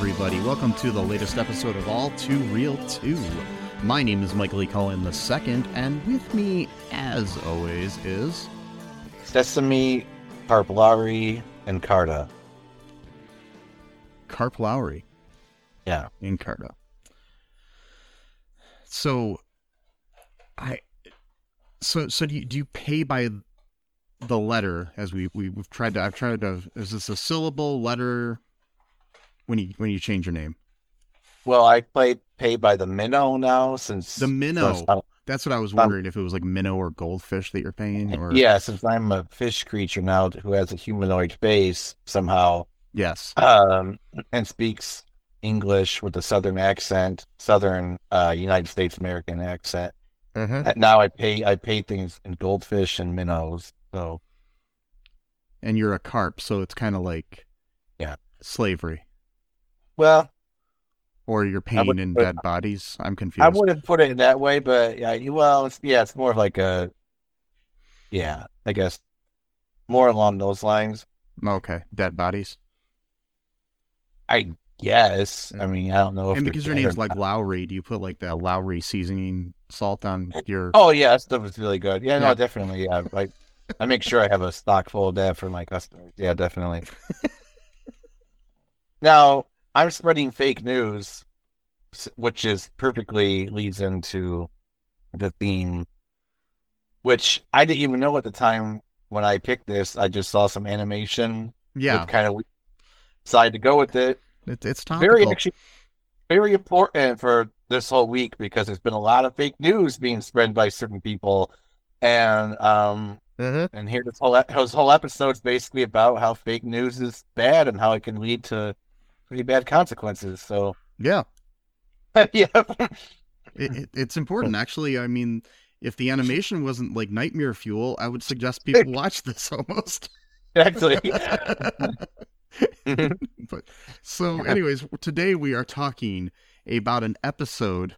everybody, welcome to the latest episode of All Too Real 2. My name is Michael E. Cullen II, and with me, as always, is. Sesame, Carp Lowry, and Carta. Carp Lowry. Yeah. In Carta. So, I. So, so do you, do you pay by the letter as we, we we've tried to I've tried to is this a syllable letter when you when you change your name? Well, I play pay by the minnow now since The minnow. since That's what I was wondering if it was like minnow or goldfish that you're paying or yeah, since I'm a fish creature now who has a humanoid face somehow, Yes. um, and speaks English with a southern accent, southern uh, United States American accent. Uh-huh. Uh, Now I pay I pay things in goldfish and minnows. So And you're a carp, so it's kind of like Yeah. slavery. Well, Or you're paying in put- dead bodies. I'm confused. I wouldn't put it in that way, but yeah, well, it's yeah, it's more of like a yeah, I guess more along those lines. Okay, dead bodies. I guess. I mean, I don't know if and because your name's like. Lowry, do you put like the Lowry seasoning salt on your? Oh yeah, that stuff is really good. Yeah, Yeah. no, definitely. Yeah, like I make sure I have a stock full of that for my customers. Yeah, definitely. now I'm spreading fake news, which is perfectly leads into the theme, which I didn't even know at the time when I picked this. I just saw some animation. yeah, kind of decided to go with it. it, it's topical. very actually very important for this whole week because there's been a lot of fake news being spread by certain people and um Uh-huh. and here this whole this whole episode's basically about how fake news is bad and how it can lead to pretty bad consequences so Yeah, yeah it, it, it's important actually. I mean, if the animation wasn't like nightmare fuel, I would suggest people watch this almost. actually but so, anyways, today we are talking about an episode.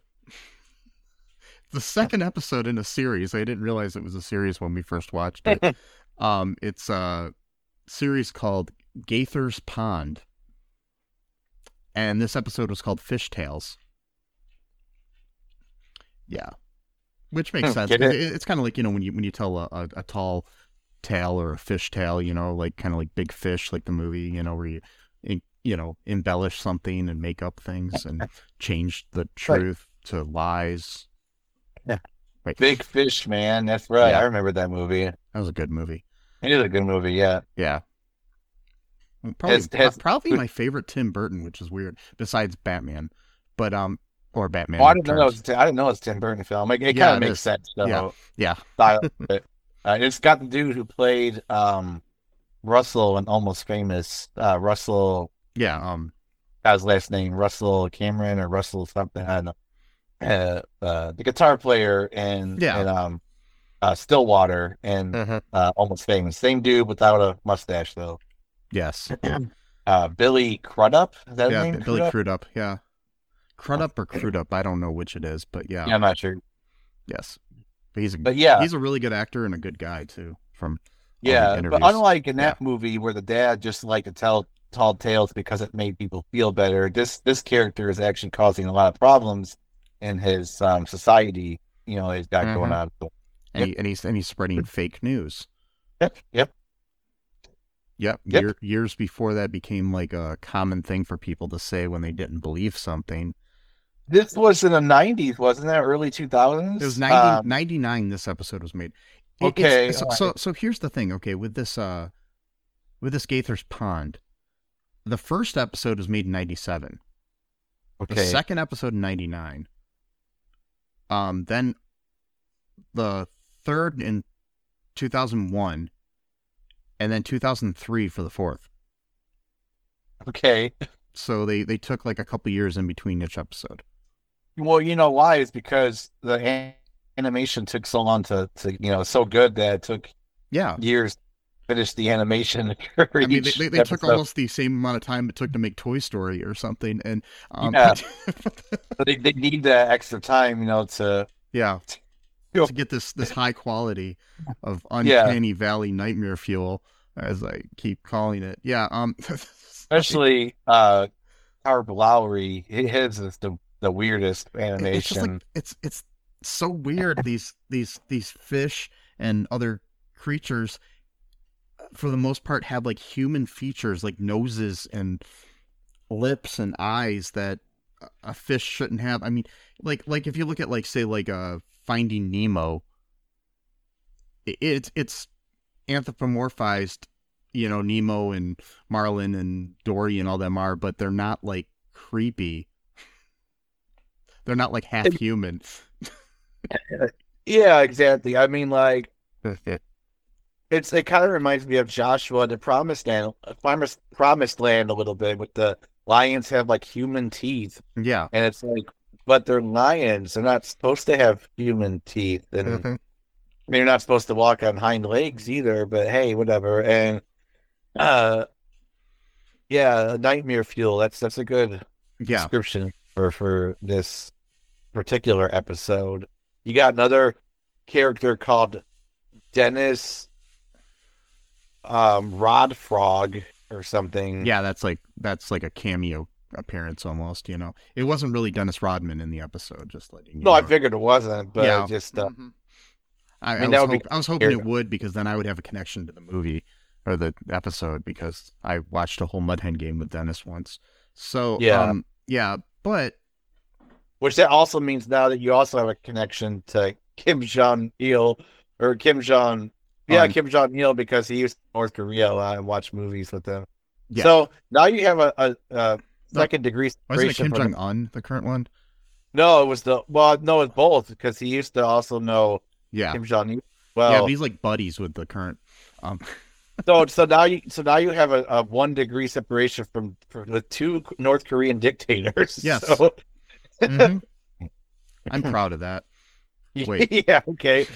The second episode in a series. I didn't realize it was a series when we first watched it. um, it's a series called Gaither's Pond, and this episode was called Fish Tales. Yeah, which makes Hmm, sense. it? it- It's kind of like you know when you when you tell a, a, a tall tale or a fish tale, you know, like kind of like Big Fish, like the movie, you know, where you you know embellish something and make up things and change the truth to lies. Yeah. Right. big fish man that's right Yeah. i remember that movie That was a good movie. It is a good movie yeah Yeah. Probably, Has- has- probably my favorite Tim Burton, which is weird, besides Batman, but um, or Batman. oh, I didn't know Returns. was I didn't know it's Tim Burton film. Like, it Yeah, kind of makes is. sense. So, Yeah. Yeah. style it. Uh, it's got the dude who played um, Russell and Almost Famous. Uh, Russell, Yeah. Um. got his last name Russell Cameron or Russell something. I don't know. Uh, uh, the guitar player and Yeah. and um, uh, Stillwater and uh, Almost Famous. Same dude without a mustache though. Yes. Uh, Billy Crudup. Is that his Yeah. name? Billy Crudup? Crudup. Yeah. Crudup or Crudup. I don't know which it is, but yeah. Yeah, I'm not sure. Yes. But he's a But yeah, he's a really good actor and a good guy too. From Yeah, but unlike in Yeah. that movie where the dad just liked to tell tall tales because it made people feel better. This this character is actually causing a lot of problems in his um, society. You know, he's got going Mhm. on. And, he, and he's and he's spreading fake news. Yep, yep. Yep. Yep. Year, years before that became like a common thing for people to say when they didn't believe something. This was in the '90s, wasn't that? Early 2000s. It was 90, Um, 99 this episode was made. It- Okay, so, so so here's the thing, okay, with this uh with this Gaither's Pond. The first episode was made in 97. The okay. second episode in 99. Um then the third in 2001 and then 2003 for the fourth. okay. So they they took like a couple years in between each episode. Well, you know why? Is because the animation took so long to, to you know so good that it took Yeah. years to finish the animation. I mean, they, they, they took almost the same amount of time it took to make Toy Story or something, and um, Yeah. They, they need that extra time, you know, to yeah, To get this this high quality of Yeah. uncanny valley nightmare fuel, as I keep calling it. Yeah, um, especially uh Howard Lowry. His is the the weirdest it- it's just like it's it's so weird. These these these fish and other creatures, for the most part, have like human features, like noses and lips and eyes that a- a fish shouldn't have. I mean, like like if you look at like say like uh Finding Nemo, it's it's anthropomorphized, you know, Nemo and Marlin and Dory and all them are, but they're not like creepy. They're not like half human. yeah, exactly. I mean, like it's it kind of reminds me of Joshua the Promised Land, Promised Promised Land a little bit. With the lions have like human teeth, yeah. and it's like, but they're lions. They're not supposed to have human teeth, and Mhm. they're not supposed to walk on hind legs either. But hey, whatever. And uh, yeah, nightmare fuel. That's that's a good Yeah. description for for this particular episode. You got another character called Dennis um Rod Frog or something. Yeah, that's like that's like a cameo appearance almost, you know. It wasn't really Dennis Rodman in the episode, just letting you No, I figured it wasn't, but Yeah. just uh, Mhm. I, I I, was hope- I was hoping it would because then I would have a connection to the movie or the episode because I watched a whole Mudhen game with Dennis once. So Yeah. um, yeah, but which that also means now that you also have a connection to Kim Jong Il or Kim Jong yeah, Um, Kim Jong Il because he used North Korea a lot and watched movies with them. Yeah. So now you have a, a, a second degree wasn't it separation Kim Jong Un the current one? No, it was the well, no, it's both because he used to also know Yeah, Kim Jong Il. Well, but he's like buddies with the current. Um, so so now you so now you have a, a one degree separation from, from the two North Korean dictators. Yes. So, mhm. I'm proud of that. Wait. yeah. Okay.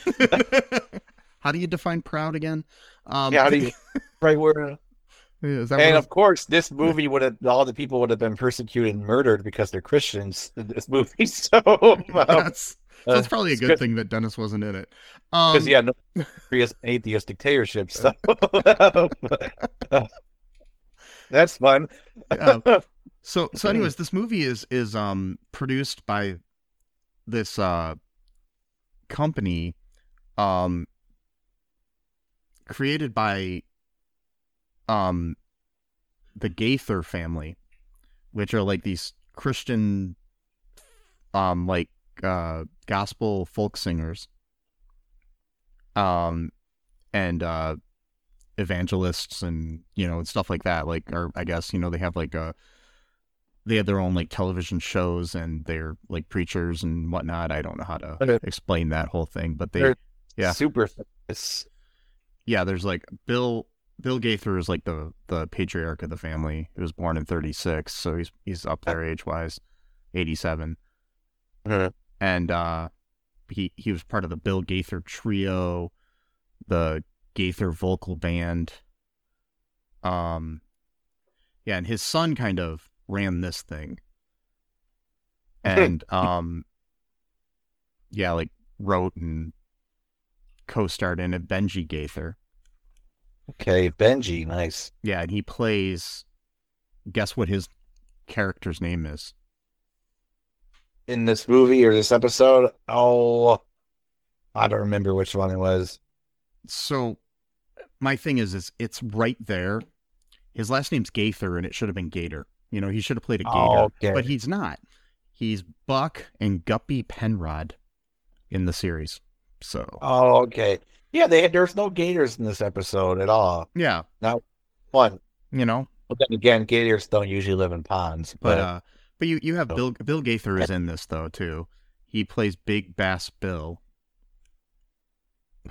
How do you define proud again? Um, Yeah. How do you, right where? is that And of course, this movie would have all the people would have been persecuted and murdered because they're Christians. In this movie, so um, that's that's uh, probably a good thing that Dennis wasn't in it. Um, because yeah, no atheist dictatorship. So that's fun. yeah. So so anyways, this movie is is um produced by this uh company um created by um the Gaither family, which are like these Christian um like uh gospel folk singers. Um and uh evangelists and you know and stuff like that like or i guess you know they have like a they have their own like television shows and they're like preachers and whatnot i don't know how to Okay. explain that whole thing but they They're Yeah. super. famous. Yeah there's like bill bill gaither is like the the patriarch of the family. He was born in 36 so he's he's up there age wise 87 Mhm. and uh he he was part of the bill gaither trio the gaither vocal band. Um yeah and his son kind of ran this thing. And um yeah like wrote and co-starred in it benjy gaither Okay, Benjy, nice. yeah and he plays guess what his character's name is? In this movie or this episode, oh, I don't remember which one it was. So my thing is, is it's right there. His last name's Gaither, and it should have been Gator. You know, he should have played a oh, Gator, Oh, okay. but he's not. He's Buck and Guppie Penrod in the series. So Oh, okay. Yeah, they there's no gators in this episode at all. yeah, Not One. you know, But then again, gators don't usually live in ponds. but But, uh, but you you have Oh. Bill Bill Gaither is in this though too. He plays Big Bass Bill,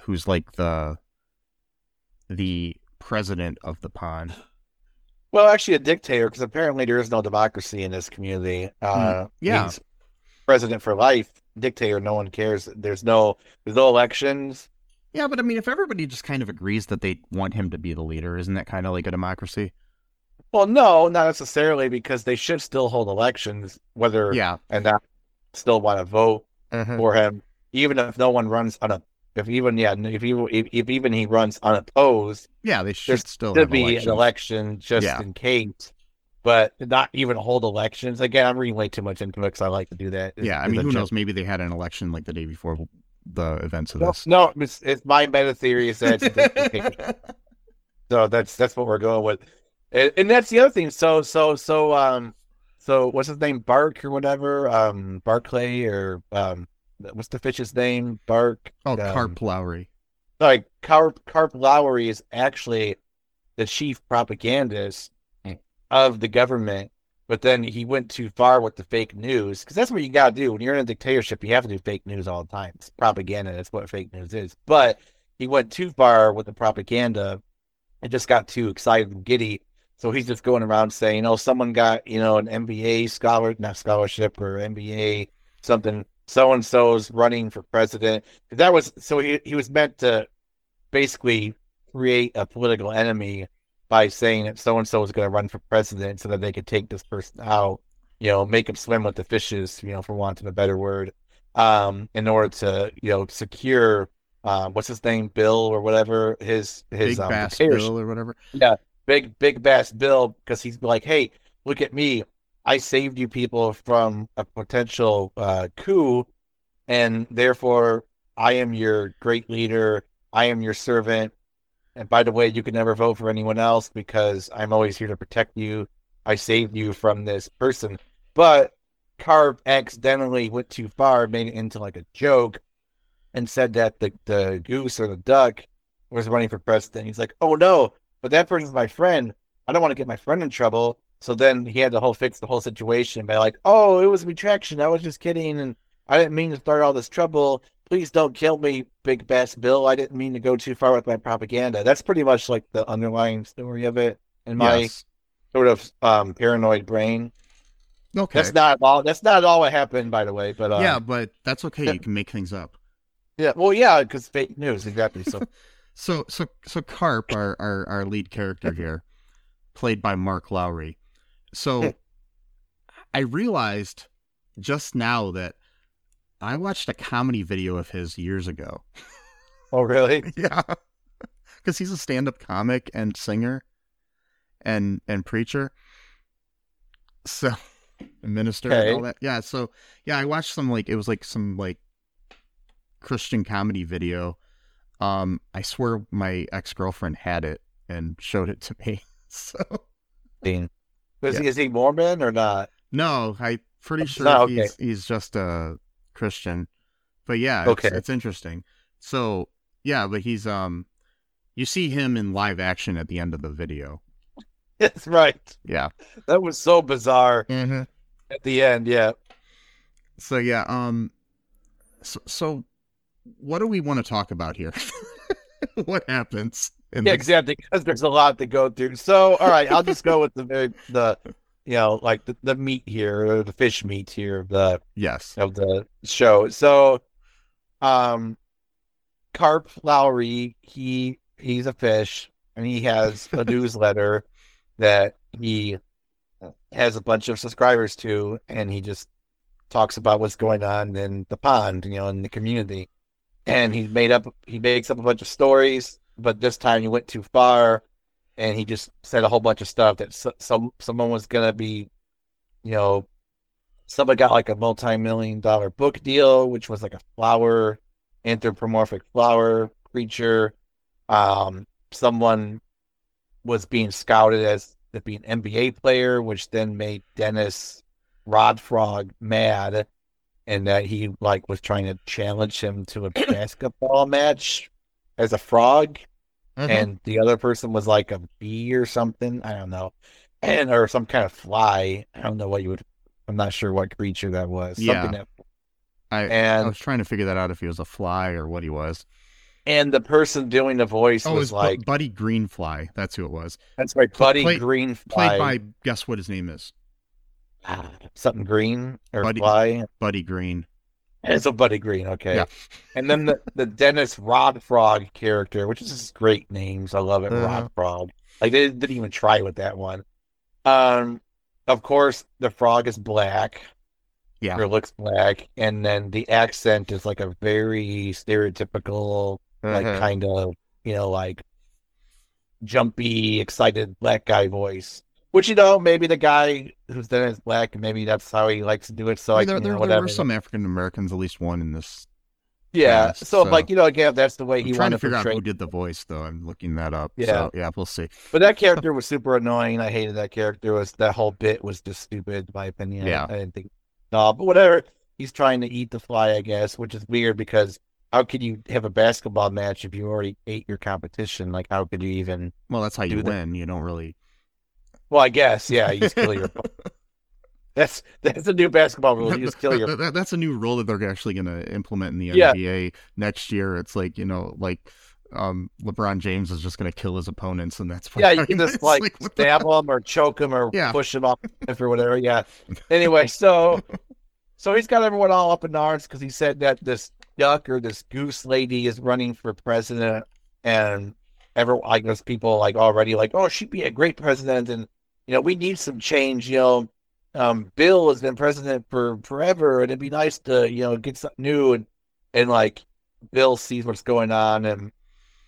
who's like the the president of the pond. well, actually, a dictator because apparently there is no democracy in this community. Uh, Hmm. yeah. president for life. Dictator, no one cares. There's no there's no elections. Yeah, but I mean, if everybody just kind of agrees that they want him to be the leader, isn't that kind of like a democracy? Well, no, not necessarily because they should still hold elections, whether Yeah. and not still want to vote Mhm. for him, even if no one runs on a. If even yeah, if he if, if even he runs unopposed, Yeah, they should still have be elections. an election just Yeah. in case, but not even hold elections. Again, I'm reading way too much into it because I like to do that. Yeah, I mean, who joke. knows? Maybe they had an election like the day before the events of No, this. no, it's, it's my meta theory is that it's a dictatorship. so that's that's what we're going with, and, and that's the other thing. So so so um so what's his name Bark or whatever um Barclay or um what's the fish's name Bark oh, um, Carp Lowry. like Carp Carp Lowry is actually the chief propagandist of the government, but then he went too far with the fake news because that's what you got to do when you're in a dictatorship. You have to do fake news all the time. It's propaganda. That's what fake news is. But he went too far with the propaganda and just got too excited and giddy. So he's just going around saying, "Oh, someone got you know an NBA scholar, not scholarship or NBA something. So and so's running for president." That was so he he was meant to basically create a political enemy by saying that so and so is going to run for president so that they could take this person out, you know, make him swim with the fishes, you know, for want of a better word, um, in order to you know secure um, what's his name, Bill or whatever his his Big um, Bass Bill or whatever. Yeah, Big big bass bill because he's like hey look at me. I saved you people from a potential uh, coup and therefore i am your great leader. I am your servant and by the way you can never vote for anyone else because i'm always here to protect you i saved you from this person but carp accidentally went too far made it into like a joke and said that the, the goose or the duck was running for president he's like oh no but that person's my friend. I don't want to get my friend in trouble. So then he had to whole fix the whole situation by like, oh, it was a retraction. I was just kidding, and I didn't mean to start all this trouble. Please don't kill me, Big Bass Bill. I didn't mean to go too far with my propaganda. That's pretty much like the underlying story of it in my Yes. sort of um, paranoid brain. Okay. That's not all. That's not all what happened, by the way. But uh, yeah, but that's okay. You can make things up. yeah. Well, yeah, because fake news exactly. So So so so Carp, our our, our lead character here, played by Mark Lowry. So I realized just now that I watched a comedy video of his years ago. oh really? Yeah. Cuz he's a stand-up comic and singer and and preacher. So minister Okay. and all that. Yeah, so yeah, I watched some like it was like some like Christian comedy video. Um I swear my ex-girlfriend had it and showed it to me. So Dean. Is, Yeah. he, is he Mormon or not? no, I pretty sure okay. he's he's just a Christian. But yeah, it's, Okay. it's interesting. So yeah, but he's um you see him in live action at the end of the video. That's right. Yeah. That was so bizarre Mm-hmm. at the end. Yeah. So yeah, um so, so what do we want to talk about here? what happens in Yeah, this? exactly. Because there's a lot to go through. So, all right, I'll just go with the very the you know like the, the meat here or the fish meat here of the Yes. of the show. So, um, Carp Lowry, he he's a fish, and he has a newsletter that he has a bunch of subscribers to, and he just talks about what's going on in the pond, you know, in the community. And he made up, he makes up a bunch of stories, but this time he went too far, and he just said a whole bunch of stuff that so, some someone was gonna be, you know, someone got like a multi-million dollar book deal, which was like a flower, anthropomorphic flower creature. Um, someone was being scouted as to be an NBA player, which then made Dennis Rodfrog mad, and that he like was trying to challenge him to a basketball match as a frog, Mhm. and the other person was like a bee or something. I don't know, and or some kind of fly. I don't know what you would. I'm not sure what creature that was. Yeah. Something that, I, I was trying to figure that out if he was a fly or what he was. and the person doing the voice Oh, was was like Buddy Greenfly. That's who it was. that's right, Buddy played- Green Played by guess what his name is? Ah, something green or Buddy- fly. Buddy Greene. It's a Buddy Greene, okay. Yeah. And then the, the Dennis Rod Frog character, which is just great names. I love it, Uh-huh. Rod Frog. Like they didn't even try with that one. Um, of course, the frog is black. Yeah. Or looks black, and then the accent is like a very stereotypical, like Uh-huh. kind of you know like jumpy, excited black guy voice. Which you know, maybe the guy who's done it is black, and maybe that's how he likes to do it. So I mean, there, you know, there, there were some African Americans, at least one in this. Yeah. past, so, so- like, you know, again, that's the way I'm he trying wanted to figure out who did the voice, though. I'm looking that up. Yeah. So, yeah, we'll see. But that character was super annoying. I hated that character. It was that whole bit was just stupid, in my opinion. Yeah. I didn't think no, but whatever. He's trying to eat the fly, I guess, which is weird because how could you have a basketball match if you already ate your competition? Like how could you even Well, that's how you win. You don't really. Well, I guess, yeah, you just kill your That's that's a new basketball rule. You just kill your That- that- that's a new rule that they're actually going to implement in the Yeah. NBA next year. It's like you know, like um, LeBron James is just going to kill his opponents, and that's Yeah, you can just It's like, what the- stab them or choke them or Yeah. push them off or whatever. Yeah. Anyway, so so he's got everyone all up in arms because he said that this duck or this goose lady is running for president, and everyone like there's people like already like, oh, she'd be a great president, and you know we need some change. You know, um, Bill has been president for forever, and it'd be nice to you know get something new and and like Bill sees what's going on and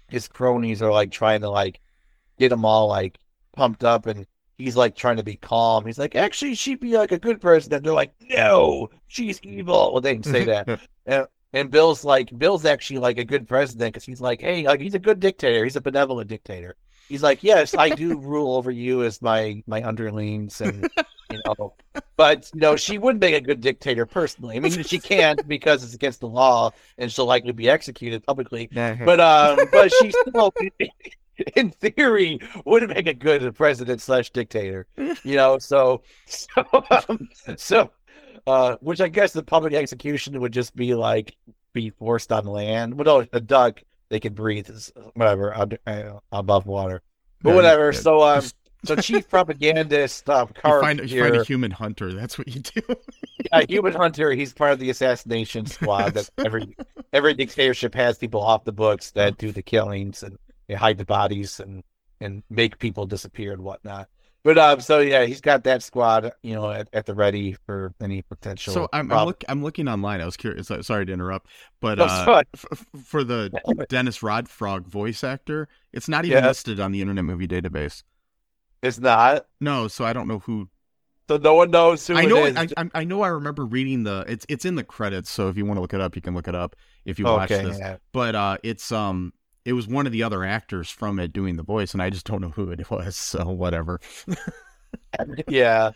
his cronies are like trying to like get him all like pumped up and he's like trying to be calm. He's like, actually, she'd be like a good president. They're like, no, she's evil. Well, they didn't say that. and, and Bill's like, Bill's actually like a good president because he's like, hey, like he's a good dictator. He's a benevolent dictator. He's like, yes, I do rule over you as my my underlings, and you know, but no, she would make a good dictator personally. I mean, she can't because it's against the law, and she'll likely be executed publicly. But um, but she still, in theory, would make a good president slash dictator. You know, so so um, so, uh, which I guess the public execution would just be like be forced on land. Well, no, a duck they could breathe, is- whatever, uh, above water. But Yeah, whatever. So um, so chief propagandist um, you find, you here, find a human hunter. That's what you do. a human hunter. He's part of the assassination squad that every every dictatorship has people off the books that do the killings and they hide the bodies and and make people disappear and whatnot. But um, so yeah, he's got that squad, you know, at, at the ready for any potential. So I'm I'm, look, I'm looking online. I was curious. Sorry to interrupt, but uh, f- for the Dennis Rod Frog voice actor, it's not even Yeah. listed on the Internet Movie Database. it's not. No, so I don't know who. So no one knows who I know. it is. I, I I know. I remember reading the. It's it's in the credits. So if you want to look it up, you can look it up if you watch okay, this. yeah. But uh, it's um, it was one of the other actors from it doing the voice, and I just don't know who it was. So whatever. yeah.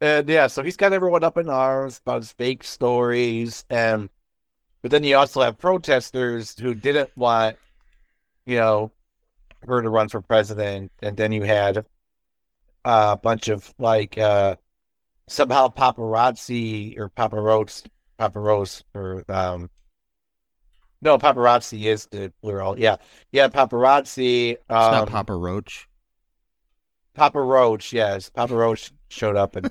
And yeah, so he's got everyone up in arms about his fake stories and but then you also have protesters who didn't want, you know, her to run for president. And then you had uh, a bunch of like uh somehow paparazzi or paparotes paparos or um no paparazzi is the plural. Yeah. Yeah, paparazzi. It's Um, not Papa Roach. Papa Roach, yes. Papa Roach showed up and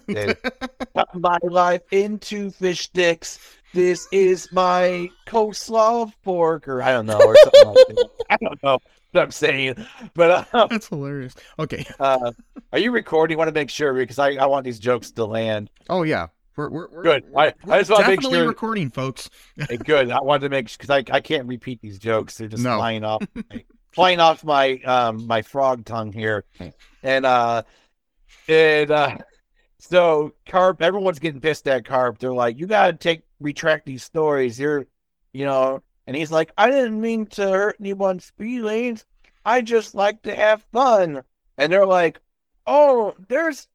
Cut my life into fish sticks. This is my coleslaw fork, or I don't know, or something like that. I don't know what I'm saying. But uh, That's hilarious. Okay. uh, are you recording? I want to make sure because I, I want these jokes to land. Oh yeah. We're we're, we're Good. We're, I- I just wanna make definitely sure- recording, folks. Good. I wanted to make because I, I can't repeat these jokes. They're just No. flying off. playing off my um my frog tongue here, and uh, and uh, so Carp, everyone's getting pissed at Carp. They're like, "You gotta take retract these stories. You're, you know." And he's like, "I didn't mean to hurt anyone's feelings. I just like to have fun." And they're like, "Oh, there's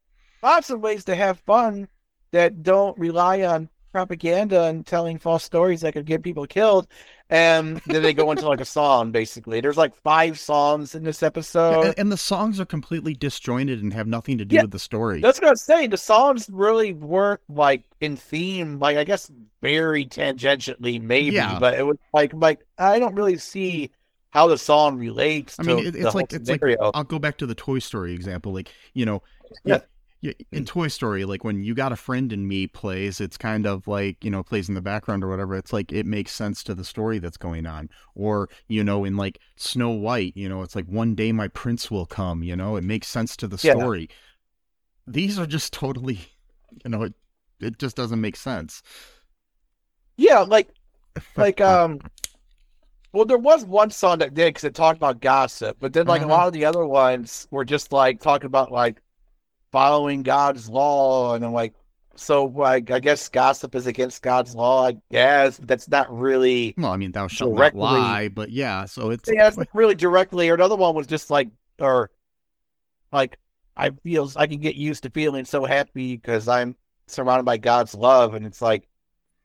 lots of ways to have fun that don't rely on propaganda and telling false stories that could get people killed. And then they go into like a song, basically. There's like five songs in this episode. and, and the songs are completely disjointed and have nothing to do Yeah. with the story. That's what I'm saying. The songs really weren't like in theme, like I guess very tangentially, maybe, Yeah. but it was like like I don't really see how the song relates. I mean, to it, the it's whole like it's like. I'll go back to the Toy Story example. Like you know, Yeah. Yeah, in Toy Story, like when you got a friend in me plays, it's kind of like you know plays in the background or whatever. It's like it makes sense to the story that's going on. Or you know, in like Snow White, you know, it's like one day my prince will come. You know, it makes sense to the Yeah. story. These are just totally, you know, it it just doesn't make sense. yeah, like like um. Well, there was one song that did because it talked about gossip, but then like Uh-huh. a lot of the other ones were just like talking about like following God's law, and I'm like, so like I guess gossip is against God's law. I guess that's not really Well, I mean, thou shalt Directly- not lie, but yeah. So it's yeah, it's really directly. Or another one was just like, or like I feel I can get used to feeling so happy because I'm surrounded by God's love, and it's like,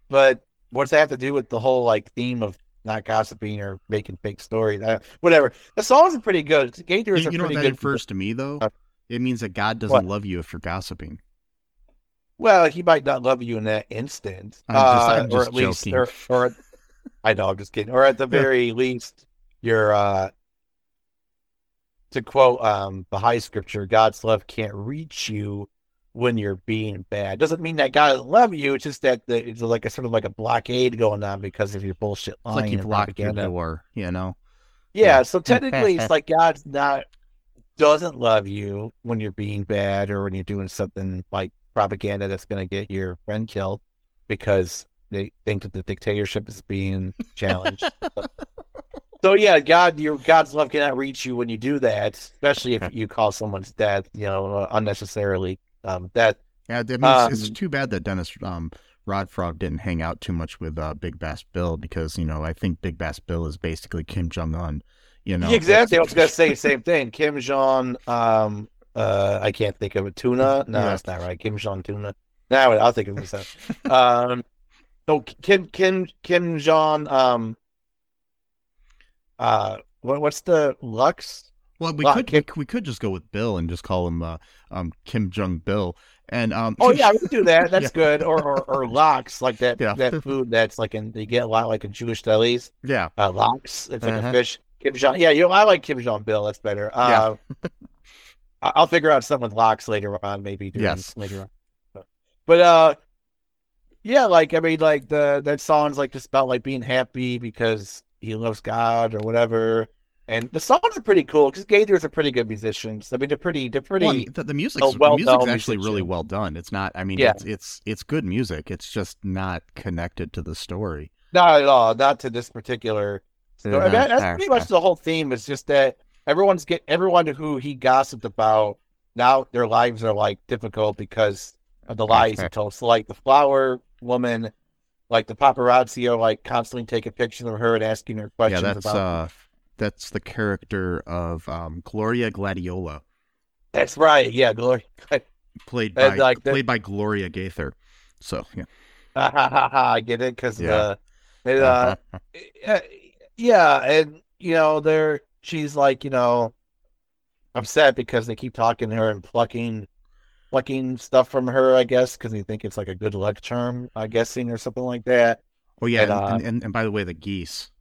but what's that have to do with the whole like theme of not gossiping or making fake stories? Uh, whatever. The songs are pretty good. Gators you, are you what pretty good. infers to me though. Uh, It means that God doesn't what? love you if you're gossiping. Well, he might not love you in that instant, I'm just- uh, I'm or just at least, or, or I know, I'm just kidding. Or at the very least, you're uh, to quote um the high scripture, God's love can't reach you when you're being bad. Doesn't mean that God doesn't love you. It's just that the, it's like a sort of like a blockade going on because of your bullshit It's like you've and locked your door, you know. Yeah, so technically, it's like God's not doesn't love you when you're being bad or when you're doing something like propaganda that's going to get your friend killed because they think that the dictatorship is being challenged. so yeah, God, your God's love cannot reach you when you do that, especially if you cause someone's death, you know, uh, unnecessarily. Um, that Yeah, I mean, it's, it's Um, too bad that Dennis um, Rodfrog didn't hang out too much with uh, Big Bass Bill because you know I think Big Bass Bill is basically Kim Jong Un. You know, exactly. I was to say the same thing. Kim Jong, um, uh, I can't think of it. Tuna? No, Yeah. that's not right. Kim Jong Tuna. No, I'll think of it. um, no, Kim Kim Kim Jong. Um, uh, what, what's the Lux? Well, we Well, could Kim- we could just go with Bill and just call him uh, um, Kim Jong Bill. And um, Oh yeah, we do that. That's Yeah. good. Or or, or lox, like that Yeah. that food that's like in they get a lot like in Jewish delis. yeah, Uh, lox. It's like Uh-huh. a fish. Kim Jong. Yeah, you. Know, I like Kim Jong Bill. That's better. Uh, I'll figure out something with lox later on, maybe. Yes. Later on. But, but uh, yeah, like I mean, like the that song's like just about like being happy because he loves God or whatever. And the songs are pretty cool because Gaithers are pretty good musicians. I mean, they're pretty. They're pretty. Well, the, the music's, a the well-known music's actually musician. really well done. It's not. I mean, Yeah. it's it's it's good music. It's just not connected to the story. Not at all. Not to this particular. I mean, that's pretty much the whole theme. Is just that everyone's get everyone who he gossiped about now their lives are like difficult because of the lies he told. So like the flower woman, like the paparazzi are like constantly taking pictures of her and asking her questions. Yeah, that's about. uh, that's the character of um, Gloria Gladiola, That's right. Yeah, Gloria. played by And, like, the- played by Gloria Gaither. So yeah, Ha ha ha ha! I get it because Yeah. the, it, uh, uh, yeah, and you know, they're she's like, you know, upset because they keep talking to her and plucking, plucking stuff from her. I guess because they think it's like a good luck charm. I'm guessing or something like that. Oh yeah, And, and, uh, and, and, and by the way, the geese.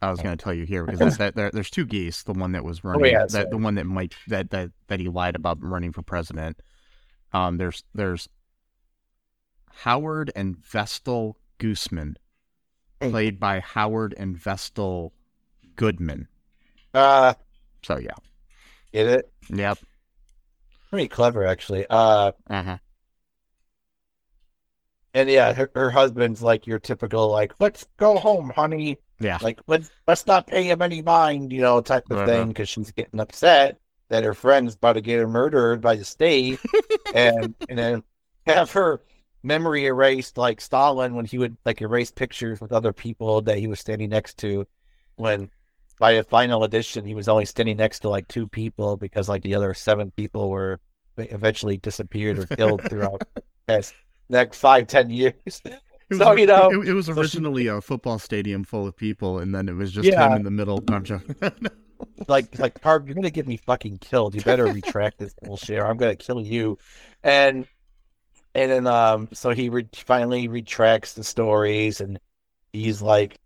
I was going to tell you here because that's, that, there, there's two geese. The one that was running, Oh, yeah, that the one that might that, that that he lied about running for president. Um, there's there's Howard and Vestal Gooseman. Played by Howard and Vestal Goodman. Uh, So yeah, get it? yep. Pretty clever, actually. Uh, Uh-huh. and yeah, her, her husband's like your typical like, let's go home, honey. Yeah. Like let's let's not pay him any mind, you know, type of Uh-huh. thing, because she's getting upset that her friend's about to get her murdered by the state, and and then have her memory erased like Stalin when he would like erase pictures with other people that he was standing next to, when by the final edition he was only standing next to like two people because like the other seven people were eventually disappeared or killed throughout the next five ten years. It So, was, you know, it, it was so she- originally a football stadium full of people, and then it was just Yeah. him in the middle. I'm like like Carp, you're gonna get me fucking killed. You better retract this bullshit, or I'm gonna kill you. And and then um, so he re- finally retracts the stories, and he's like,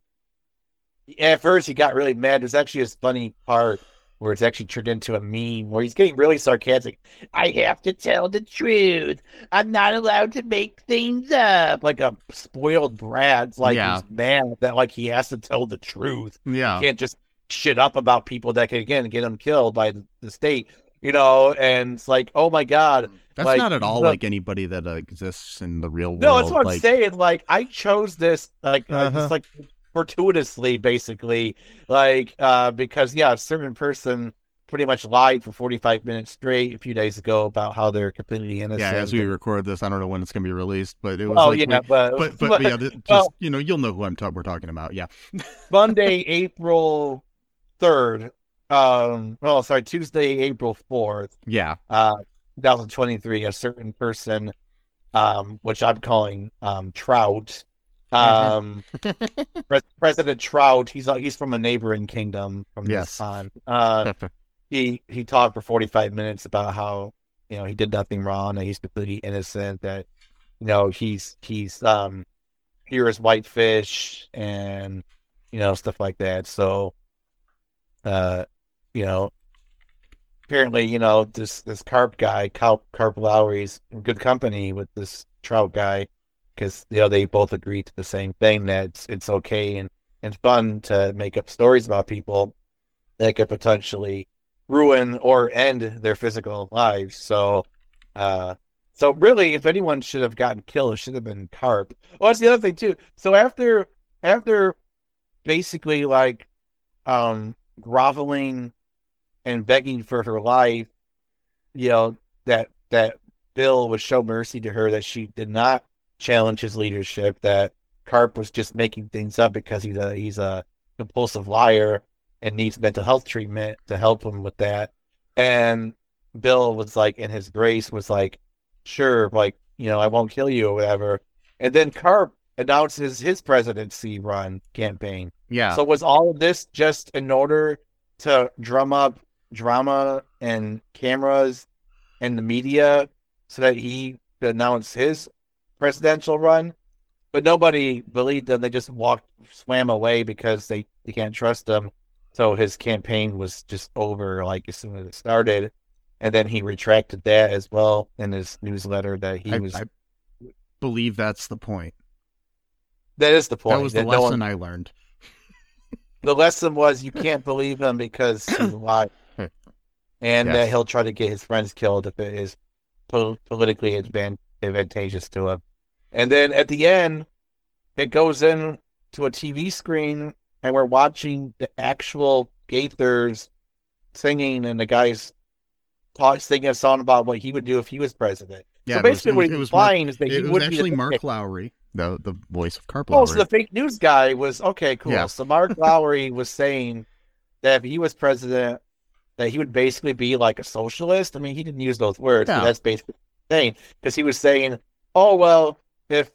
at first he got really mad. There's actually this funny part where it's actually turned into a meme where he's getting really sarcastic. I have to tell the truth. I'm not allowed to make things up. Like a spoiled brat. Like Yeah. he's mad that like he has to tell the truth yeah. he can't just shit up about people that can again get him killed by the state, you know. And it's like, oh my god, That's like, not at all the- like anybody that uh, exists in the real world. no, that's what I'm saying. Like I chose this, like uh, Uh-huh. just like fortuitously, basically, like uh because yeah, a certain person pretty much lied for 45 minutes straight a few days ago about how they're completely innocent. Yeah, as we record this, I don't know when it's gonna be released, but it was oh like yeah, we- but but but, yeah, just well- you know, you'll know who I'm we're talking about. Yeah, Monday, April third. Um, well, sorry, Tuesday, April fourth. yeah, uh, 2023, a certain person, um, which I'm calling um, Trout, um, Pres- President Trout. He's uh, he's from a neighboring kingdom from Yes. this time. Uh, he he talked for 45 minutes about how you know he did nothing wrong, he's completely innocent, that you know he's he's um here is whitefish and you know stuff like that. So, uh, you know, apparently, you know, this this carp guy, Carp, carp Lowry's in good company with this trout guy because you know they both agree to the same thing that it's, it's okay and and fun to make up stories about people that could potentially ruin or end their physical lives. So, uh, so really, if anyone should have gotten killed, it should have been Carp. Well, that's the other thing too. So after after basically like um groveling and begging for her life, you know, that that Bill would show mercy to her that she did not challenge his leadership, that Carp was just making things up because he's a he's a compulsive liar and needs mental health treatment to help him with that. And Bill was like in his grace was like, sure, like, you know, I won't kill you or whatever. And then Carp announces his presidency run campaign. yeah. So was all of this just in order to drum up drama and cameras and the media so that he could announce his presidential run? But nobody believed them. They just walked, swam away because they, they can't trust him. So his campaign was just over like as soon as it started. And then he retracted that as well in his newsletter that he I, was. I believe that's the point. that is the point. that was the that no lesson one- I learned. the lesson was you can't believe him because he's alive, and that Yes. he'll try to get his friends killed if it is pol- politically advan- advantageous to him. And then at the end, it goes in to a TV screen, and we're watching the actual Gaithers singing, and the guys talk, singing a song about what he would do if he was president. Yeah, so it was- basically, what he's was implying is that he It was would actually be Mark Lowry, the the voice of Carp Oh, Lowry. so the fake news guy was okay, cool. Yeah. So Mark Lowry was saying that if he was president, that he would basically be like a socialist. I mean, he didn't use those words, but that's basically saying because he was saying, "Oh well, if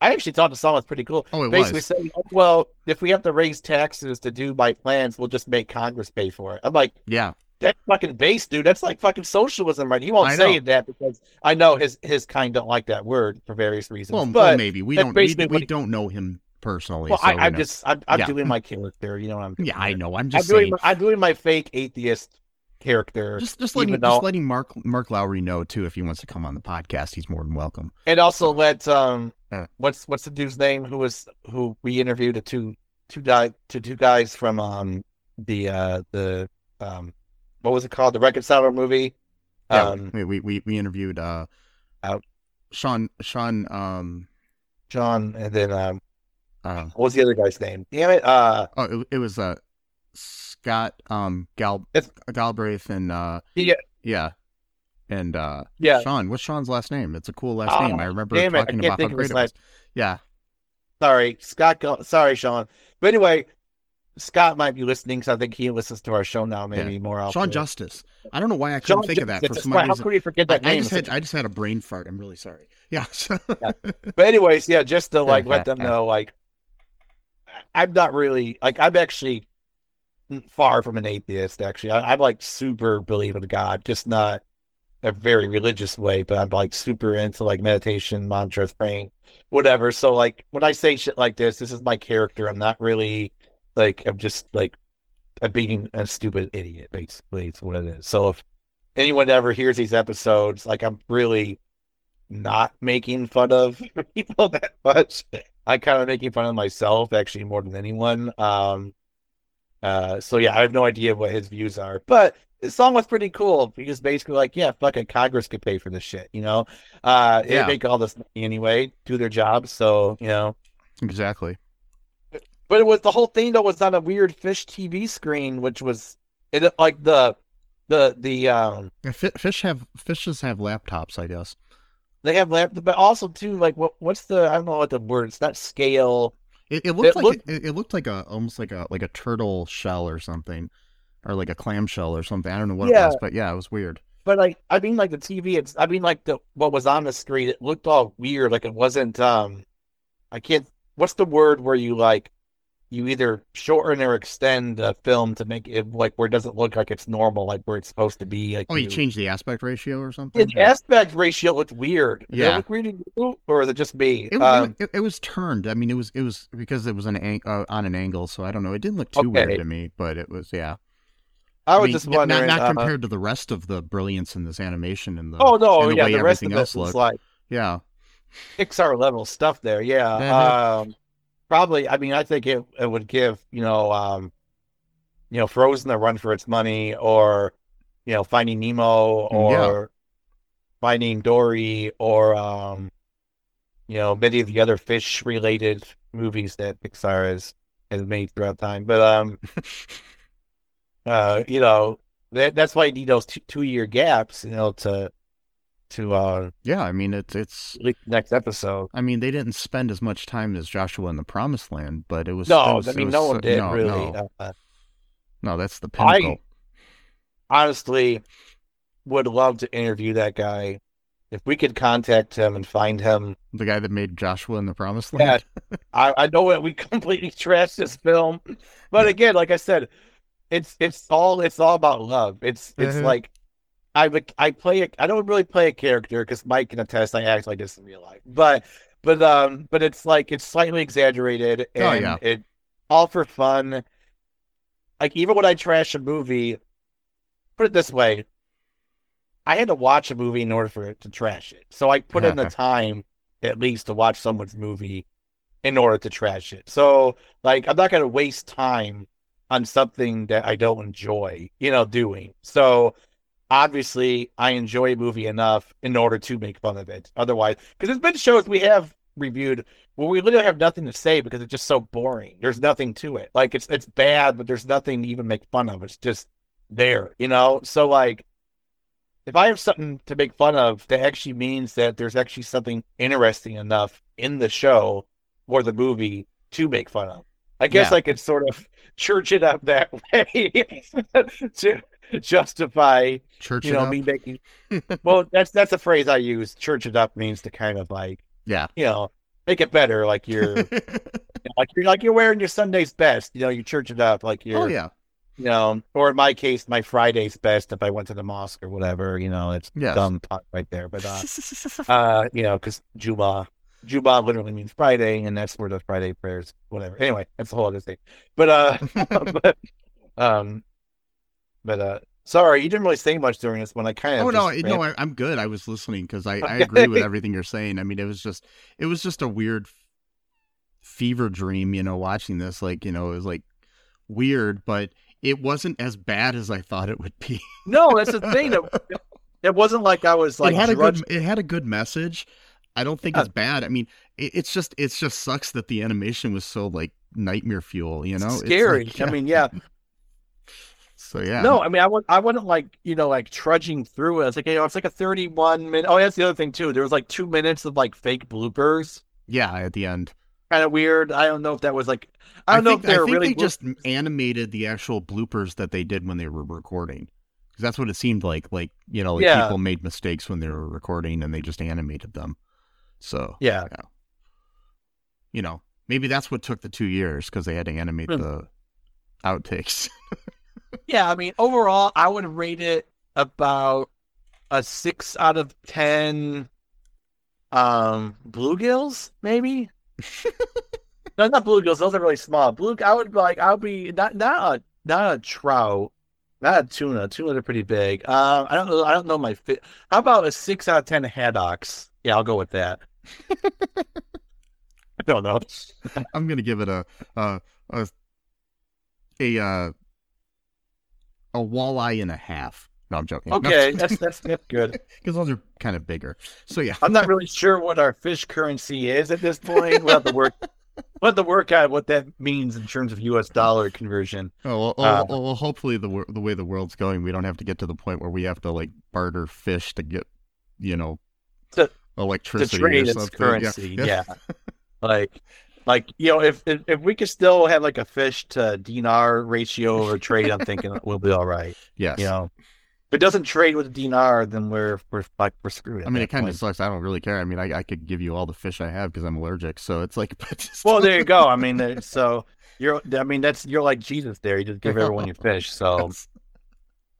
I actually thought the song was pretty cool." oh, it basically was. saying, oh, "Well, if we have to raise taxes to do my plans, we'll just make Congress pay for it." I'm like, Yeah, that's fucking base, dude. That's like fucking socialism, right? He won't I say know. that because I know his his kind don't like that word for various reasons. well, but well, maybe we don't we, we don't know him personally. well, so I, I'm know. just I'm, I'm Yeah. doing my character. You know what I'm doing? yeah, I know. I'm I'm just doing saying. my, I'm doing my fake atheist character, Just just letting even just letting Mark Mark Lowry know too if he wants to come on the podcast. He's more than welcome. and also let um Yeah. what's what's the dude's name who was who we interviewed the two two guy to two guys from um the uh the um what was it called the Reconciler movie Yeah, um we, we we we interviewed uh Out. Sean Sean um John and then um Uh, What was the other guy's name? Damn it. Uh, oh, it, it was uh, Scott um Gal Galbraith and uh Yeah. yeah and uh yeah. Sean. What's Sean's last name? It's a cool last Oh, name. I remember it, I talking about how great it was. Yeah, Sorry, Scott. Go- Sorry, Sean. But anyway, Scott might be listening because I think he listens to our show now, maybe more often. Sean Justice. I don't know why I couldn't Sean think of that for Justice. some How could you forget that I name? just had I just had a brain fart. I'm really sorry. Yeah. But anyways, yeah, just to like let them know, like, I'm not really like I'm actually far from an atheist. Actually, I, I'm like super believe in God, just not a very religious way. But I'm like super into like meditation, mantras, praying, whatever. So like when I say shit like this, this is my character. I'm not really like I'm just like I'm being a stupid idiot. Basically, it's what it is. So if anyone ever hears these episodes, like I'm really not making fun of people that much. I kind of making fun of myself actually more than anyone. Um, uh, so yeah, I have no idea what his views are, but the song was pretty cool because basically like, yeah, fucking Congress could pay for this shit, you know? Uh, Yeah. they make all this money anyway, do their job. So, you know, exactly. but it was the whole thing though was on a weird fish TV screen, which was it like the, the, the, um, Fish have fishes have laptops. I guess. They have lap, but also too, like what, what's the, I don't know what the word, it's not scale. It, it looked It like looked- it, it looked like a almost like a like a turtle shell or something, or like a clam shell or something. I don't know what it Yeah. was, but yeah, it was weird. But like, I mean, like the TV, it's, I mean, like the what was on the screen, it looked all weird. Like it wasn't, um, I can't. What's the word where you like, you either shorten or extend a film to make it like where it doesn't look like it's normal, like where it's supposed to be. Like Oh, you change the aspect ratio or something? The aspect ratio looked weird. Yeah. look weird you, or is it just me? It, um, it, it was turned. I mean, it was it was because it was an ang- uh, on an angle, so I don't know. It didn't look too Okay. weird to me, but it was yeah. I was mean, just not- wondering. not, uh, compared to the rest of the brilliance in this animation and the oh no, the yeah, way the rest of everything it else was like yeah. Pixar level stuff there. Yeah. Mhm. Um, probably. I mean, I think it, it would give you know, um, you know, Frozen a run for its money, or you know, Finding Nemo, or Yeah. Finding Dory, or um, you know, many of the other fish related movies that Pixar has has made throughout time. But um, uh, you know, that that's why you need those two, two year gaps, you know, to to uh Yeah, I mean it's it's next episode. I mean they didn't spend as much time as Joshua in the Promised Land, but it was it No, was- I mean no so- one did no, really. No, Uh, no, that's the I- pinnacle. honestly, would love to interview that guy. If we could contact him and find him, the guy that made Joshua in the Promised yeah, Land. I, I know that we completely trashed this film, but again, like I said, it's it's all it's all about love. It's it's Mhm. like I would- I play a, I don't really play a character because Mike can attest I act like this in real life, but but um but it's like it's slightly exaggerated and Oh, yeah. it all for fun. Like even when I trash a movie, put it this way, I had to watch a movie in order for it to trash it. So I put in the time at least to watch someone's movie in order to trash it. So like I'm not gonna waste time on something that I don't enjoy, you know, doing. So obviously I enjoy a movie enough in order to make fun of it. Otherwise, because there's been shows we have reviewed where we literally have nothing to say because it's just so boring. There's nothing to it. Like it's it's bad, but there's nothing to even make fun of. It's just there, you know? So like if I have something to make fun of that actually means that there's actually something interesting enough in the show or the movie to make fun of. I guess Yeah. I could sort of church it up that way to justify, Church you know, up. me making. Well, that's that's a phrase I use. Church it up means to kind of like, Yeah. you know, make it better. Like you're, like you're like you're wearing your Sunday's best. You know, you church it up like you're, oh yeah. you know, or in my case, my Friday's best if I went to the mosque or whatever. You know, it's Yes. dumb talk right there, but uh, uh, you know, because Juma, Juba literally means Friday, and that's where the Friday prayers, whatever. Anyway, that's a whole other thing. But uh, but um, but uh, sorry, you didn't really say much during this one. I kind of. Oh no, no, I, I'm good. I was listening because I, I agree with everything you're saying. I mean, it was just it was just a weird fever dream, you know, watching this. Like, you know, it was like weird, but it wasn't as bad as I thought it would be. no, that's the thing. It, it wasn't like I was like it had a good it had a good message. I don't think Uh, it's bad. I mean, it, it's just it's just sucks that the animation was so like nightmare fuel. You know, It's scary. like, I mean, yeah. So yeah, No, I mean, I would, I wasn't like, you know, like trudging through it. It's like, you know, it's like a 31 minute. Oh, that's the other thing too. There was like two minutes of like fake bloopers. yeah. At the end, Kind of weird. I don't know if that was like, I don't know think, if they're I think really they just animated the actual bloopers that they did when they were recording. Because that's what it seemed like. Like you know, like Yeah. people made mistakes when they were recording, and they just animated them. So yeah. you know, maybe that's what took the two years because they had to animate Hmm. the outtakes. Yeah. I mean, overall, I would rate it about a six out of 10 um bluegills, maybe. no, not bluegills. Those are really small. Blue, I would like, I would be not, not a, not a trout. Not a tuna. Tuna are pretty big. Um, I don't know. I don't know my fit. How about a six out of ten haddocks? Yeah, I'll go with that. I don't know. I'm gonna give it a a a a, uh, a walleye and a half. No, I'm joking. Okay, that's that's that's good. because those are kind of bigger. So yeah, I'm not really sure what our fish currency is at this point. We'll have to work. We'll have to work out what that means in terms of U.S. dollar conversion. Oh, well, well, Uh, well, well, hopefully the the way the world's going, we don't have to get to the point where we have to like barter fish to get, you know, To- To electricity trade or its something. currency, yeah. like, like you know, if, if if we could still have like a fish to dinar ratio or trade, I'm thinking we'll be all right. Yes. You know, if it doesn't trade with a dinar, then we're we're like we're screwed. I mean, it kind of sucks. I don't really care. I mean, I, I could give you all the fish I have because I'm allergic. So it's like, Well, there you go. I mean, so you're. I mean, that's you're like Jesus. There, you just give everyone your fish. So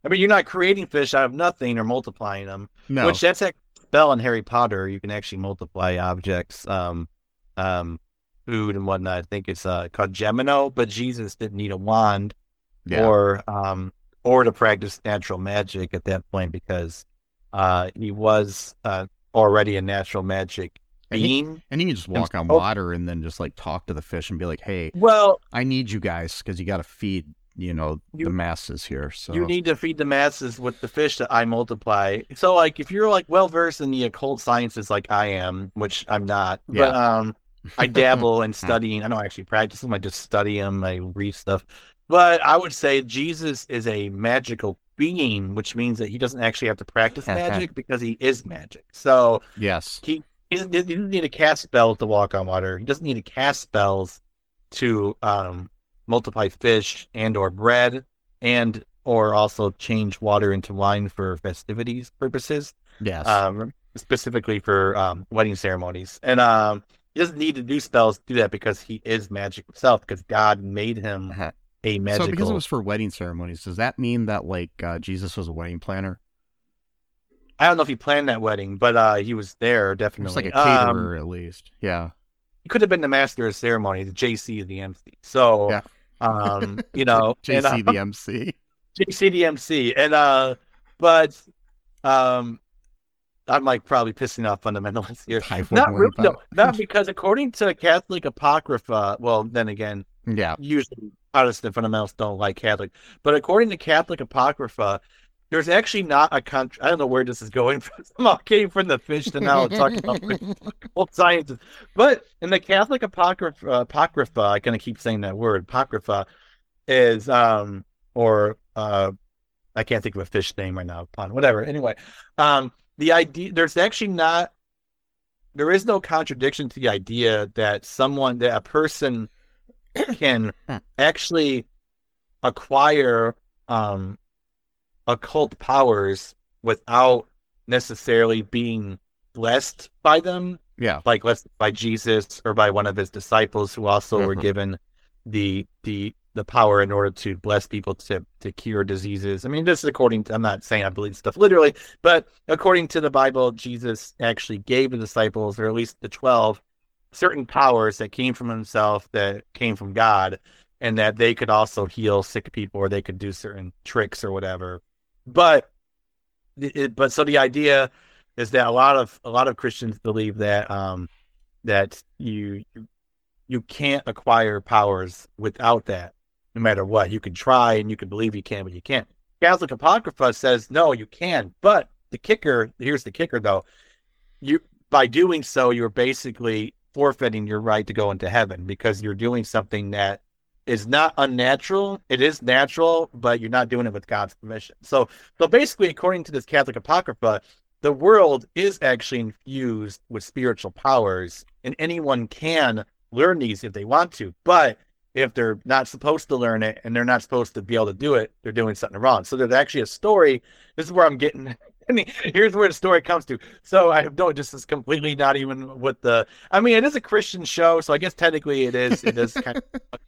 I mean, you're not creating fish out of nothing or multiplying them. no, Which that's a spell in Harry Potter. You can actually multiply objects, um, um, food and whatnot. I think it's uh, called Geminio, but Jesus didn't need a wand yeah. or um or to practice natural magic at that point because uh he was uh already a natural magic And he- being. and you can just walk on Oh. water and then just like talk to the fish and be like, hey, Well, I need you guys because you got to feed, you know, You- the masses here. So you need to feed the masses with the fish that I multiply. So like if you're like well versed in the occult sciences like I am, which I'm not, but um I dabble in studying. I don't actually practice them. I just study them. I read stuff. But I would say Jesus is a magical being, which means that he doesn't actually have to practice magic because he is magic. So yes, he, he doesn't he doesn't need to cast spells to walk on water. He doesn't need to cast spells to um, multiply fish and or bread and or also change water into wine for festivities purposes yes, um, specifically for um, wedding ceremonies. And um, he doesn't need to do spells to do that because he is magic himself, because God made him Uh-huh. a magical. So because it was for wedding ceremonies, does that mean that like uh, Jesus was a wedding planner? I don't know if he planned that wedding, but uh, he was there definitely. It's like a Um, caterer at least. Yeah. he could have been the master of ceremonies. The JC is the MC. So, Yeah. um, you know, and, uh, JC the MC. JC the MC, and uh, but um, I'm like probably pissing off fundamentalists here. Not really, no, not because according to Catholic Apocrypha, well, then again. Yeah. usually Protestant fundamentalists don't like Catholic, but according to Catholic Apocrypha, there's actually not a country. I don't know where this is going from. Somehow came from the fish to now talking about occult sciences. But in the Catholic Apocrypha, Apocrypha, I kind of keep saying that word, Apocrypha, is um or uh I can't think of a fish name right now. Pun, whatever. Anyway, um, the idea there's actually not there is no contradiction to the idea that someone that a person can actually acquire um occult powers without necessarily being blessed by them Yeah. like let's by Jesus or by one of his disciples who also were Mhm. given the the the power in order to bless people to to cure diseases. I mean, this is according to I'm not saying I believe stuff literally, but according to the Bible, Jesus actually gave the disciples, or at least the twelve, certain powers that came from himself, that came from God, and that they could also heal sick people or they could do certain tricks or whatever. But it, but so the idea is that a lot of a lot of Christians believe that um that you you, you can't acquire powers without that, no matter what. You can try and you can believe you can, but you can't. Catholic Apocrypha says no, you can. But the kicker here's the kicker though. You by doing so, you're basically forfeiting your right to go into heaven because you're doing something that is not unnatural. It is natural, but you're not doing it with God's permission. So, so basically, according to this Catholic Apocrypha, the world is actually infused with spiritual powers, and anyone can learn these if they want to. But if they're not supposed to learn it and they're not supposed to be able to do it, they're doing something wrong. So there's actually a story. This is where I'm getting. Here's where the story comes to. So I don't just is completely not even with the. I mean, it is a Christian show, so I guess technically it is. It is kind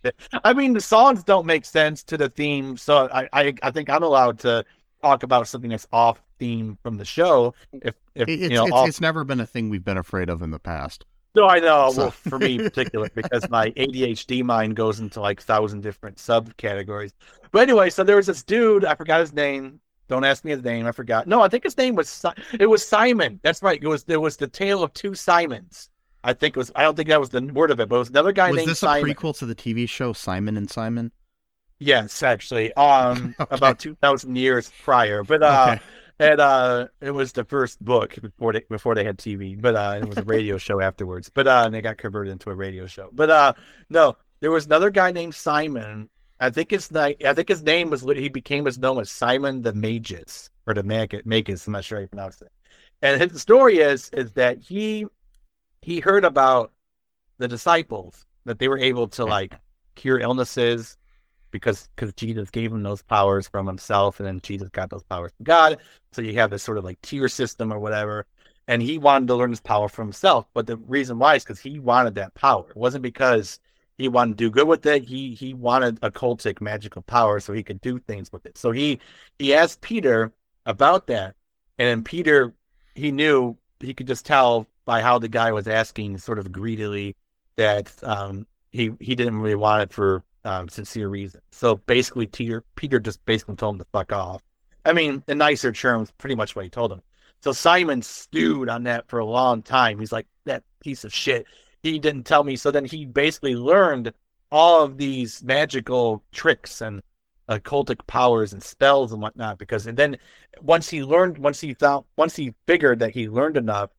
of. I mean, the songs don't make sense to the theme, so I I, I think I'm allowed to talk about something that's off theme from the show. If if It's, you know, it's, off it's never been a thing we've been afraid of in the past. No, I know. So- Well, for me in particular, because my ADHD mind goes into like thousand different subcategories. But anyway, so there was this dude. I forgot his name. Don't ask me his name. I forgot. No, I think his name was Si- it was Simon. That's right. It was there was the tale of two Simons. I think it was. I don't think that was the word of it, but it was another guy Was named this a Simon. prequel to the TV show Simon and Simon? Yes, actually, um, Okay. about two thousand years prior. But uh, Okay. And uh, it was the first book before they before they had TV. But uh, it was a radio show afterwards. But uh, and they got converted into a radio show. But uh, no, there was another guy named Simon. I think his name. I think his name was. He became as known as Simon the Magus or the Mag- Magus. I'm not sure how you pronounce it. And his story is is that he he heard about the disciples that they were able to like cure illnesses because because Jesus gave him those powers from himself, and then Jesus got those powers from God. So you have this sort of like tier system or whatever. And he wanted to learn this power for himself, but the reason why is because he wanted that power. It wasn't because he wanted to do good with it. He he wanted occultic magical power so he could do things with it. So he he asked Peter about that, and then Peter he knew he could just tell by how the guy was asking sort of greedily that um, he he didn't really want it for um, sincere reason. So basically, Peter Peter just basically told him to fuck off. I mean, in nicer terms, pretty much what he told him. So Simon stewed on that for a long time. He's like that piece of shit. He didn't tell me. So then he basically learned all of these magical tricks and occultic powers and spells and whatnot. Because and then once he learned, once he thought, once he figured that he learned enough,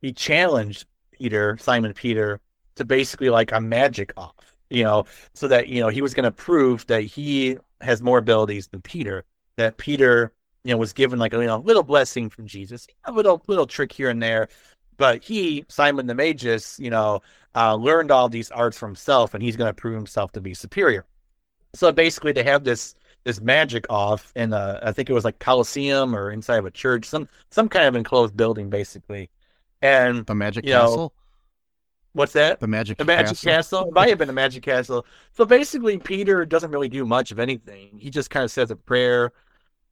he challenged Peter, Simon Peter, to basically like a magic off. You know, so that you know he was going to prove that he has more abilities than Peter. That Peter, you know, was given like a you know, little blessing from Jesus, a little little trick here and there, but he, Simon the Magus, you know, uh, learned all these arts for himself, and he's going to prove himself to be superior. So basically, they have this this magic off in a, I think it was like Colosseum or inside of a church, some some kind of enclosed building, basically. And The Magic You know, Castle? What's that? The Magic The Magic Castle? Castle. It might have been a Magic Castle. So basically, Peter doesn't really do much of anything. He just kind of says a prayer,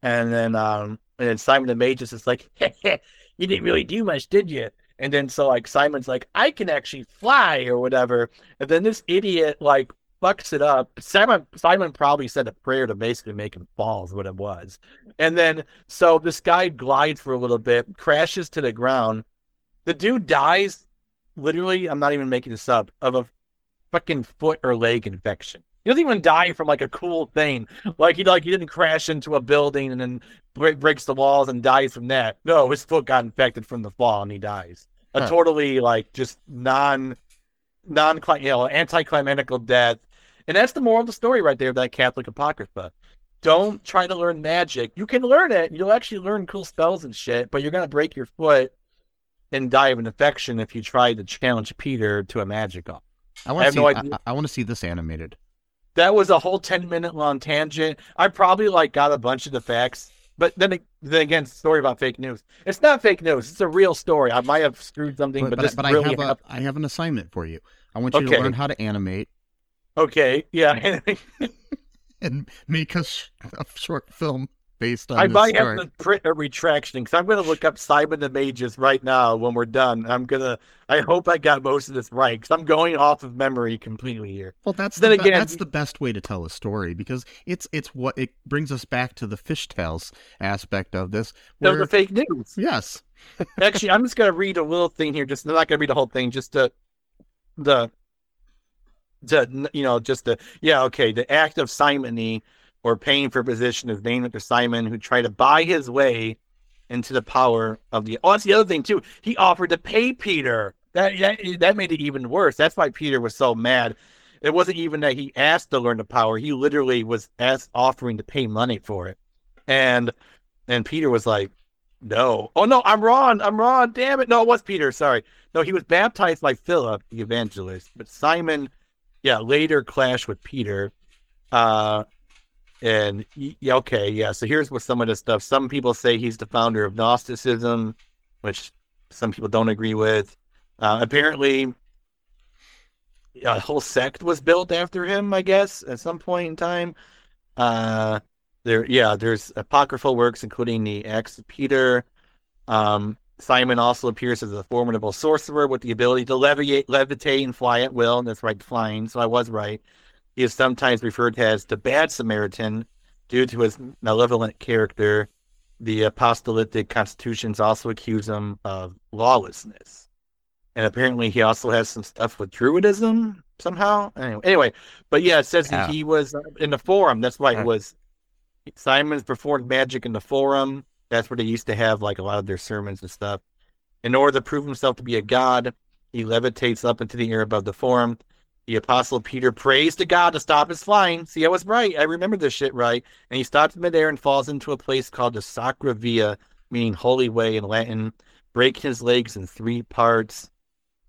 and then um, and then Simon the Magus is just like, "You didn't really do much, did you?" And then so like Simon's like, "I can actually fly" or whatever. And then this idiot like fucks it up. Simon Simon probably said a prayer to basically make him fall is what it was. And then so this guy glides for a little bit, crashes to the ground. The dude dies literally, I'm not even making this up, of a fucking foot or leg infection. He doesn't even die from like a cool thing. Like he like he didn't crash into a building and then break, breaks the walls and dies from that. No, his foot got infected from the fall and he dies. A Huh. totally like just non non you know anticlimactical death. And that's the moral of the story right there of that Catholic apocrypha. Don't try to learn magic. You can learn it. You'll actually learn cool spells and shit, but you're gonna break your foot and die of an infection if you try to challenge Peter to a magic off. I want to see. no I. I want to see this animated. That was a whole ten minute long tangent. I probably like got a bunch of the facts, but then, then again, story about fake news. It's not fake news. It's a real story. I might have screwed something, But, but, but, this but I have a. I have an assignment for you. I want you Okay. to learn how to animate Okay, yeah. and make a, sh- a short film based on I might story. have to print a retraction because I'm going to look up Simon the Magus right now when we're done. I'm gonna. I hope I got most of this right because I'm going off of memory completely here. Well, that's Then the, again- that's the best way to tell a story because it's it's what it brings us back to the Fish Tales aspect of this. Where, the fake news. yes, Actually, I'm just gonna read a little thing here. Just I'm not gonna read the whole thing. Just the the the you know just the yeah okay the act of simony or paying for a position is named after Simon who tried to buy his way into the power of the. Oh, that's the other thing too. He offered to pay Peter. That that, that made it even worse. That's why Peter was so mad. It wasn't even that he asked to learn the power. He literally was asked, offering to pay money for it, and and Peter was like, "No, oh no, I'm wrong. I'm wrong. Damn it. No, it was Peter. Sorry. No, he was baptized by Philip, the evangelist, but Simon, yeah, later clashed with Peter." Uh, and yeah, okay, yeah. So here's what some of the stuff. Some people say he's the founder of Gnosticism, which some people don't agree with. Uh, apparently, a whole sect was built after him. I guess at some point in time. Uh, there, yeah, there's apocryphal works, including the Acts of Peter. Um, Simon also appears as a formidable sorcerer with the ability to levitate, levitate and fly at will. That's right, flying. So I was right. He is sometimes referred to as the Bad Samaritan due to his malevolent character. The apostolic constitutions also accuse him of lawlessness. And apparently, he also has some stuff with Druidism somehow. Anyway, anyway but yeah, it says that he was uh, in the forum. That's why it was. Simon's performed magic in the forum. That's where they used to have like a lot of their sermons and stuff. In order to prove himself to be a god, he levitates up into the air above the forum. The apostle Peter prays to God to stop his flying. See, I was right. I remember this shit right. And he stops midair and falls into a place called the Sacra Via, meaning holy way in Latin, breaking his legs in three parts.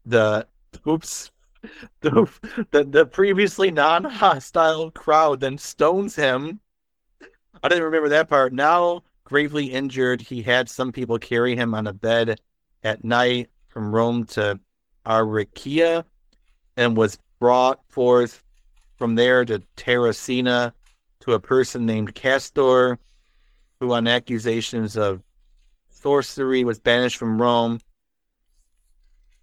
The oops, the the, the previously non-hostile crowd then stones him. I didn't remember that part. Now gravely injured, he had some people carry him on a bed at night from Rome to Aricia and was brought forth from there to Terracina to a person named Castor, who on accusations of sorcery was banished from Rome.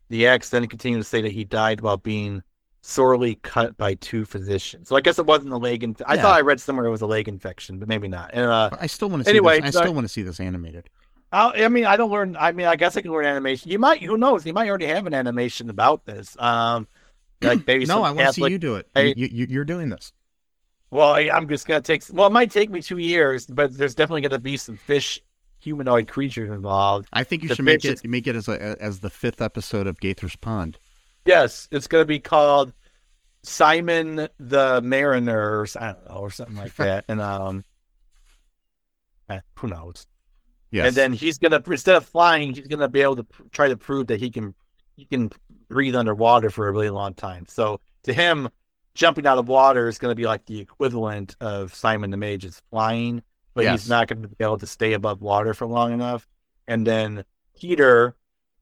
The acts then continue to say that he died while being sorely cut by two physicians. So I guess it wasn't a leg. Inf- I Yeah. thought I read somewhere it was a leg infection, but maybe not. And uh, I still want to see Anyway, this. I still want to see this animated. I, I mean, I don't learn. I mean, I guess I can learn animation. You might. Who knows? You might already have an animation about this. Um, like maybe no, I want to see you do it. Hey. You, you, you're doing this. Well, I, I'm just gonna take. Well, it might take me two years, but there's definitely gonna be some fish, humanoid creatures involved. I think you The should make it make it as a as the fifth episode of Gaither's Pond. Yes, it's gonna be called Simon the Mariner, or I don't know, or something like that. And um, eh, who knows? Yes. And then he's gonna instead of flying, he's gonna be able to pr- try to prove that he can he can breathe underwater for a really long time. So to him, jumping out of water is gonna be like the equivalent of Simon the Mage is flying, but Yes. he's not gonna be able to stay above water for long enough. And then Peter,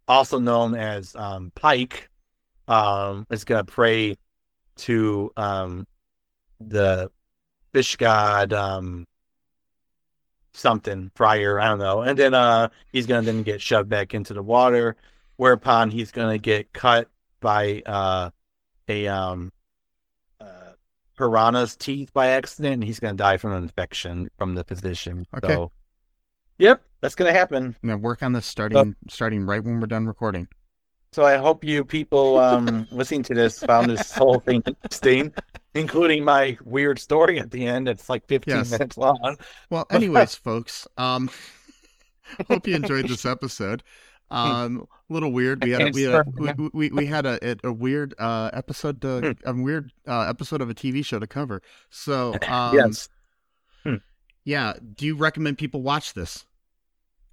also known as um, Pike, um, is gonna pray to um, the fish god um, something friar i don't know and then uh he's gonna then get shoved back into the water whereupon he's gonna get cut by uh a um uh, piranha's teeth by accident and he's gonna die from an infection from the physician Okay. so yep that's gonna happen I'm gonna work on this starting starting right when we're done recording. so i hope you people um listening to this found this whole thing interesting including my weird story at the end it's like 15 Yes. minutes long Well, anyways, folks, um, hope you enjoyed this episode. Um, a little weird. We had a, we had a, we, we, we had a, a weird uh episode to a weird uh episode of a TV show to cover. So um, yes yeah. Do you recommend people watch this?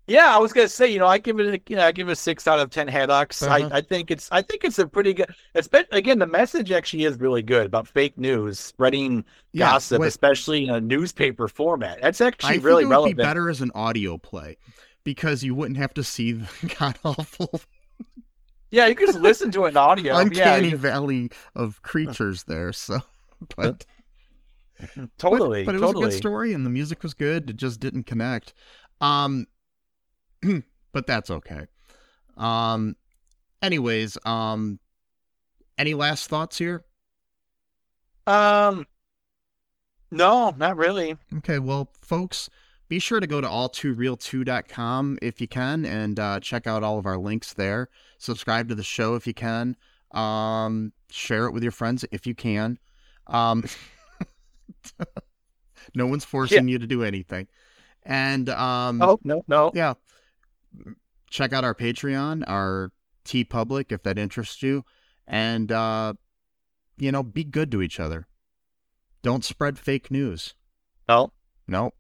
Yeah, I was gonna say, you know, I give it, a, you know, I give it a six out of ten haddocks. Uh-huh. I, I think it's, I think it's a pretty good. It's been, again, the message actually is really good about fake news, spreading Yeah, gossip, what- especially in a newspaper format. That's I actually think really it would relevant. be better as an audio play because you wouldn't have to see the god awful Yeah, you can just listen to an audio. uncanny you- valley of creatures there. So, but totally, but, but it was a good story and the music was good. It just didn't connect. Um, but that's okay. Um, anyways, um, any last thoughts here? Um, no, not really. Okay, well, folks, be sure to go to all2reeltoo.com if you can and uh, check out all of our links there. Subscribe to the show if you can. Um, share it with your friends if you can. Um, no one's forcing you to do anything. And um, Oh no, no. yeah, check out our Patreon, our TeePublic, if that interests you, and uh, you know, be good to each other. Don't spread fake news. No. No.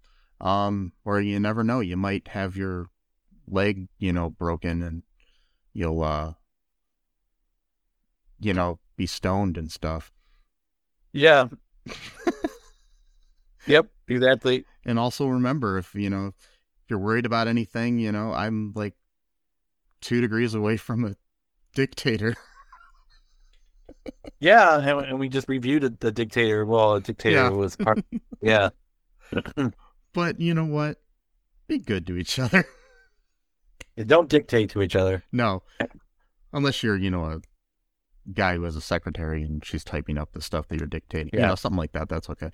Um, or you never know, you might have your leg, you know, broken and you'll uh you know, be stoned and stuff. Yeah. yep, exactly. And also remember if, you know, if you're worried about anything, you know, I'm like 2 degrees away from a dictator. Yeah, and, we just reviewed the dictator. Well, the dictator Yeah. was part. yeah. But you know what? Be good to each other. Don't dictate to each other. no. Unless you're, you know, a guy who has a secretary and she's typing up the stuff that you're dictating. You Yeah. know, something like that. That's okay.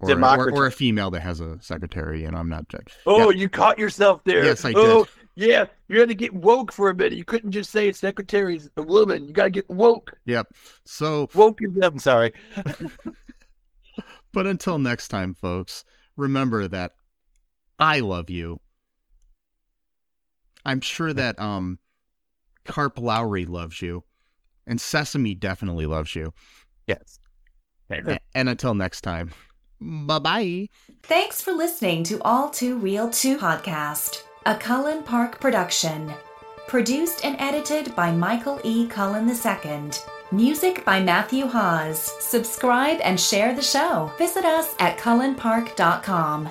Or, or, or a female that has a secretary and I'm not judged. Oh, you caught yourself there. Yes, I oh, did. yeah. You had to get woke for a minute. You couldn't just say a secretary's a woman. You got to get woke. Yep. So, Woke is them. Sorry. but until next time, folks, remember that I love you. I'm sure that um Carp Lowry loves you. And Sesame definitely loves you. Yes. A- And until next time, bye bye. Thanks for listening to All Too Real 2 podcast, a Cullen Park production. Produced and edited by Michael E. Cullen II. Music by Matthew Haase. Subscribe and share the show. Visit us at cullenpark.com.